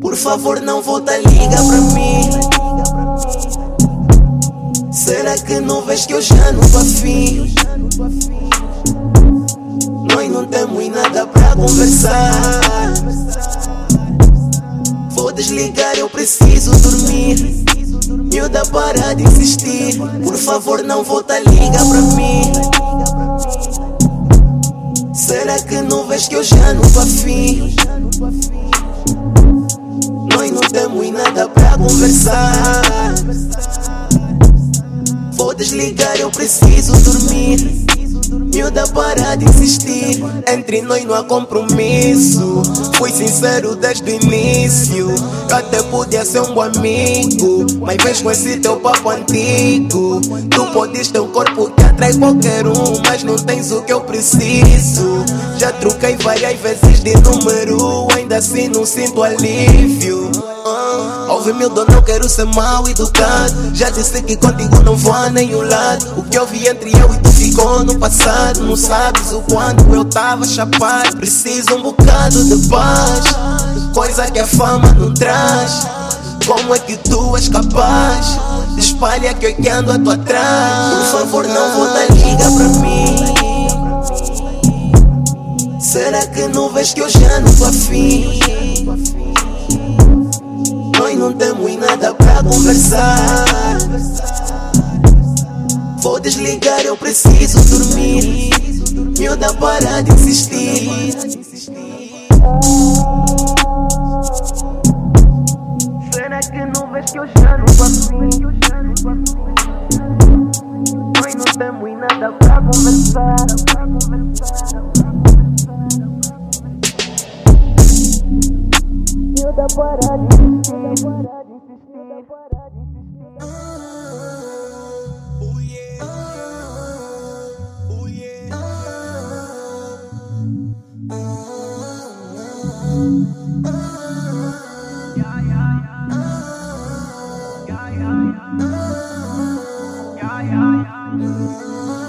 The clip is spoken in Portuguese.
Por favor, não volta, liga pra mim. Será que não vês que eu já não fim? Nós não temos nada pra conversar. Vou desligar, eu preciso dormir. Miúda, para de insistir. Por favor, não volta, liga pra mim. Será que não vês que eu já não tô afim? Nós não temos nada pra conversar. Vou desligar, eu preciso dormir. Miúda, para de insistir. Entre nós não há compromisso. Fui sincero desde o início. Eu até podia ser um bom amigo. Mas vens com esse teu papo antigo. Tu podes ter um corpo que atrai qualquer um. Mas não tens o que eu preciso. Já troquei várias vezes de número. Ainda assim não sinto alívio. Uh, ouve meu dono, quero ser mal educado. Já disse que contigo não vou a nenhum lado. O que vi entre eu e tu ficou no passado. Não sabes o quanto eu tava chapado. Preciso um bocado de paz. Coisa que a fama não traz. Como é que tu és capaz? Espalha que eu que ando a tua atrás. Por favor, não volta, liga pra mim. Não vês que eu já não tô afim? Nós não temos nada pra conversar. Vou desligar, eu preciso dormir. Miúda, para de insistir. Será que não vês que eu já não tô? Nós não temos nada pra conversar. the butter, Yeah, yeah, yeah.